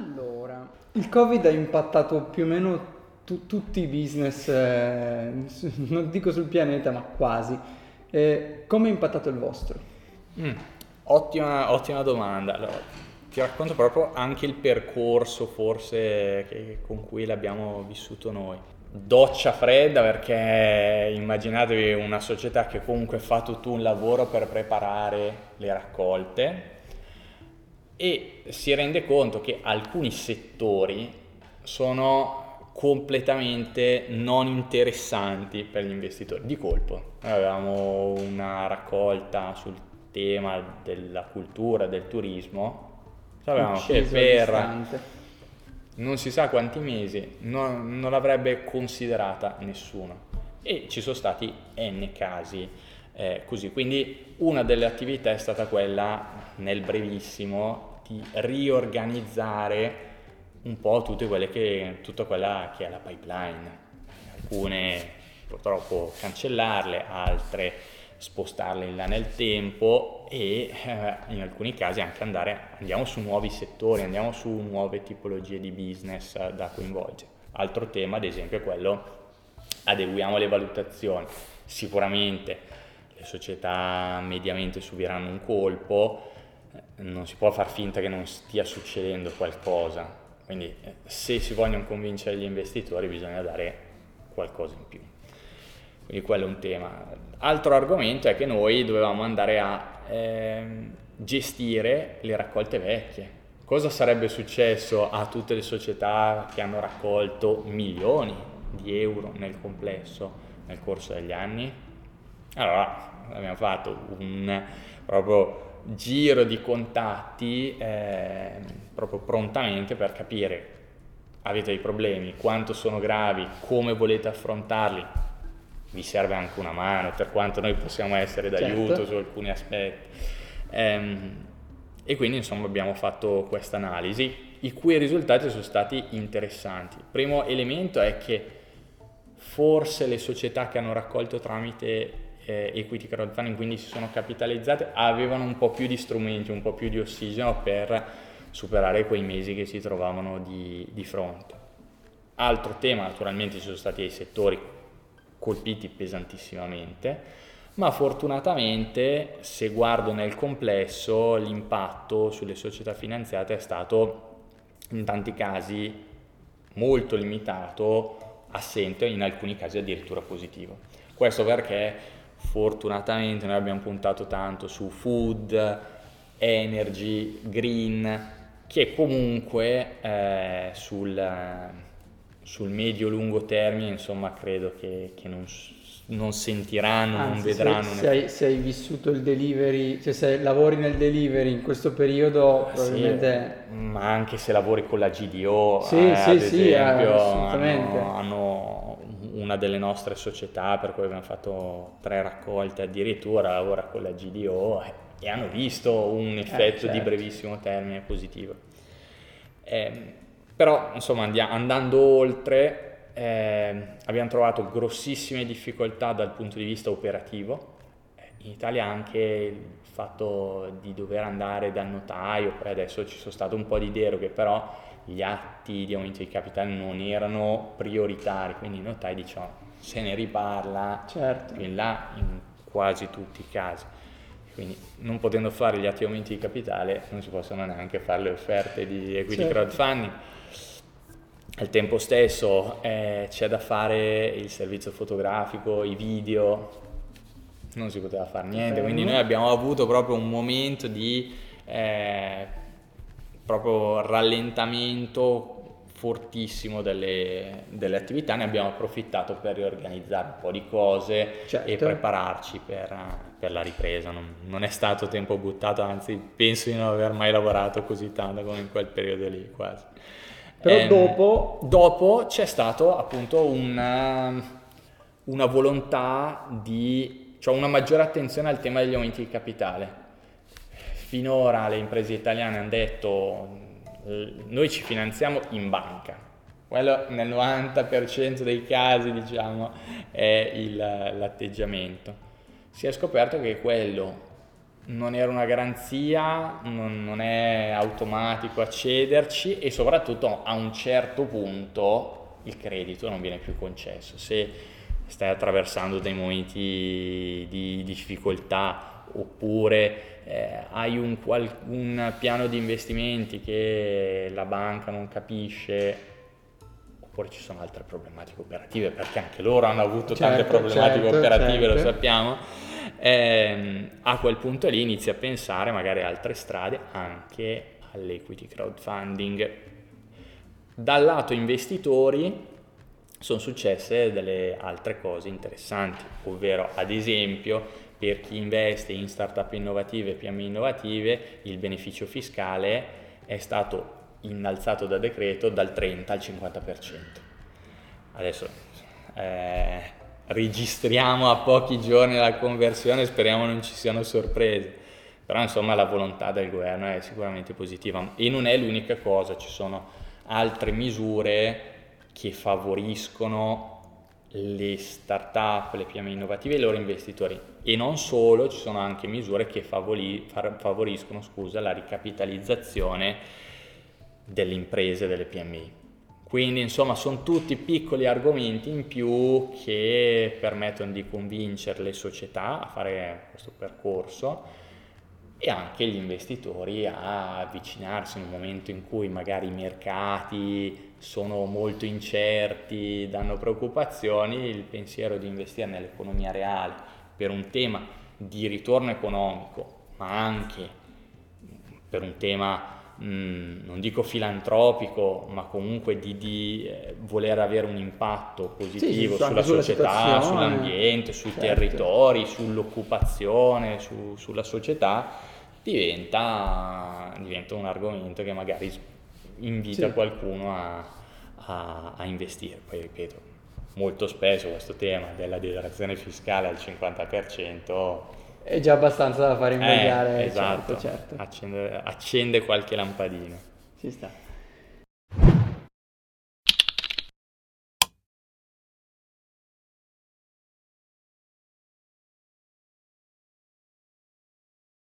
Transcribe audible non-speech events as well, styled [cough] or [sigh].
Allora, il Covid ha impattato più o meno tu- tutti i business, eh, [laughs] non dico sul pianeta, ma quasi. Eh, come ha impattato il vostro? Mm, ottima, ottima domanda. Allora, ti racconto proprio anche il percorso forse che, con cui l'abbiamo vissuto noi. Doccia fredda perché immaginatevi una società che comunque fa tutto un lavoro per preparare le raccolte e si rende conto che alcuni settori sono completamente non interessanti per gli investitori di colpo. Noi avevamo una raccolta sul tema della cultura, del turismo, sapevamo che per non si sa quanti mesi non, non l'avrebbe considerata nessuno e ci sono stati n casi eh, così. Quindi una delle attività è stata quella nel brevissimo di riorganizzare un po' tutte quelle che, tutta quella che è la pipeline. Alcune purtroppo cancellarle, altre spostarle in là nel tempo e eh, in alcuni casi anche andare, andiamo su nuovi settori, andiamo su nuove tipologie di business eh, da coinvolgere. Altro tema ad esempio è quello, adeguiamo le valutazioni, sicuramente le società mediamente subiranno un colpo, non si può far finta che non stia succedendo qualcosa, quindi eh, se si vogliono convincere gli investitori bisogna dare qualcosa in più. Quindi quello è un tema. Altro argomento è che noi dovevamo andare a eh, gestire le raccolte vecchie. Cosa sarebbe successo a tutte le società che hanno raccolto milioni di euro nel complesso nel corso degli anni? Allora abbiamo fatto un proprio giro di contatti eh, proprio prontamente per capire avete dei problemi, quanto sono gravi, come volete affrontarli, vi serve anche una mano per quanto noi possiamo essere d'aiuto certo. su alcuni aspetti. Ehm, e quindi insomma abbiamo fatto questa analisi, i cui risultati sono stati interessanti. Il primo elemento è che forse le società che hanno raccolto tramite eh, equity crowdfunding, quindi si sono capitalizzate, avevano un po' più di strumenti, un po' più di ossigeno per superare quei mesi che si trovavano di, di fronte. Altro tema, naturalmente ci sono stati i settori colpiti pesantissimamente, ma fortunatamente se guardo nel complesso l'impatto sulle società finanziate è stato in tanti casi molto limitato, assente, in alcuni casi addirittura positivo. Questo perché fortunatamente noi abbiamo puntato tanto su food, energy, green, che comunque eh, sul, sul medio-lungo termine insomma credo che, che non, non, sentiranno, Anzi, non vedranno. Se, se, hai, se, hai, vissuto il delivery, cioè se lavori nel delivery in questo periodo ah, probabilmente... Sì, ma anche se lavori con la GDO, sì, eh, sì, sì, assolutamente. hanno, hanno una delle nostre società per cui abbiamo fatto tre raccolte addirittura lavora con la GDO e hanno visto un eh, effetto eh, certo. di brevissimo termine positivo. Eh, però insomma andia- andando oltre eh, abbiamo trovato grossissime difficoltà dal punto di vista operativo. In Italia anche il fatto di dover andare dal notaio, poi adesso ci sono state un po' di deroghe, però gli atti di aumento di capitale non erano prioritari, quindi i notai diciamo se ne riparla certo. più in là in quasi tutti i casi. Quindi non potendo fare gli atti di aumento di capitale non si possono neanche fare le offerte di equity certo. crowdfunding. Al tempo stesso eh, c'è da fare il servizio fotografico, i video, non si poteva fare niente, quindi noi abbiamo avuto proprio un momento di eh, proprio rallentamento fortissimo delle, delle, attività, ne abbiamo approfittato per riorganizzare un po' di cose certo. e prepararci per, per la ripresa. Non, non, è stato tempo buttato, anzi penso di non aver mai lavorato così tanto come in quel periodo lì quasi. Però ehm, dopo... dopo c'è stato appunto una, una volontà di, cioè una maggiore attenzione al tema degli aumenti di capitale finora le imprese italiane hanno detto noi ci finanziamo in banca, quello nel 90% dei casi diciamo è il, l'atteggiamento. Si è scoperto che quello non era una garanzia, non, non, è automatico accederci e soprattutto a un certo punto il credito non viene più concesso. Se stai attraversando dei momenti di difficoltà oppure eh, hai un, un piano di investimenti che la banca non capisce oppure ci sono altre problematiche operative perché anche loro hanno avuto certo, tante problematiche certo, operative, certo. lo sappiamo eh, a quel punto lì inizi a pensare magari a altre strade, anche all'equity crowdfunding. Dal lato investitori sono successe delle altre cose interessanti, ovvero ad esempio per chi investe in startup innovative e PMI innovative il beneficio fiscale è stato innalzato da decreto dal 30 al 50%. Adesso eh, registriamo a pochi giorni la conversione, speriamo non ci siano sorprese. Però insomma la volontà del governo è sicuramente positiva e non è l'unica cosa, ci sono altre misure che favoriscono le start-up, le PMI innovative e i loro investitori e non solo, ci sono anche misure che favori, favoriscono scusa, la ricapitalizzazione delle imprese, delle PMI. Quindi insomma sono tutti piccoli argomenti in più che permettono di convincere le società a fare questo percorso e anche gli investitori a avvicinarsi in un momento in cui magari i mercati sono molto incerti, danno preoccupazioni, il pensiero di investire nell'economia reale per un tema di ritorno economico, ma anche per un tema Mm, non dico filantropico, ma comunque di, di eh, voler avere un impatto positivo sì, sulla, sulla società, sull'ambiente, sui certo. territori, sull'occupazione, su, sulla società, diventa, diventa, un argomento che magari invita sì. qualcuno a, a, a investire. Poi ripeto, molto spesso questo tema della detrazione fiscale al 50% è già abbastanza da fare invogliare. Eh, esatto, certo, certo. Accende, accende, qualche lampadina. Ci sta.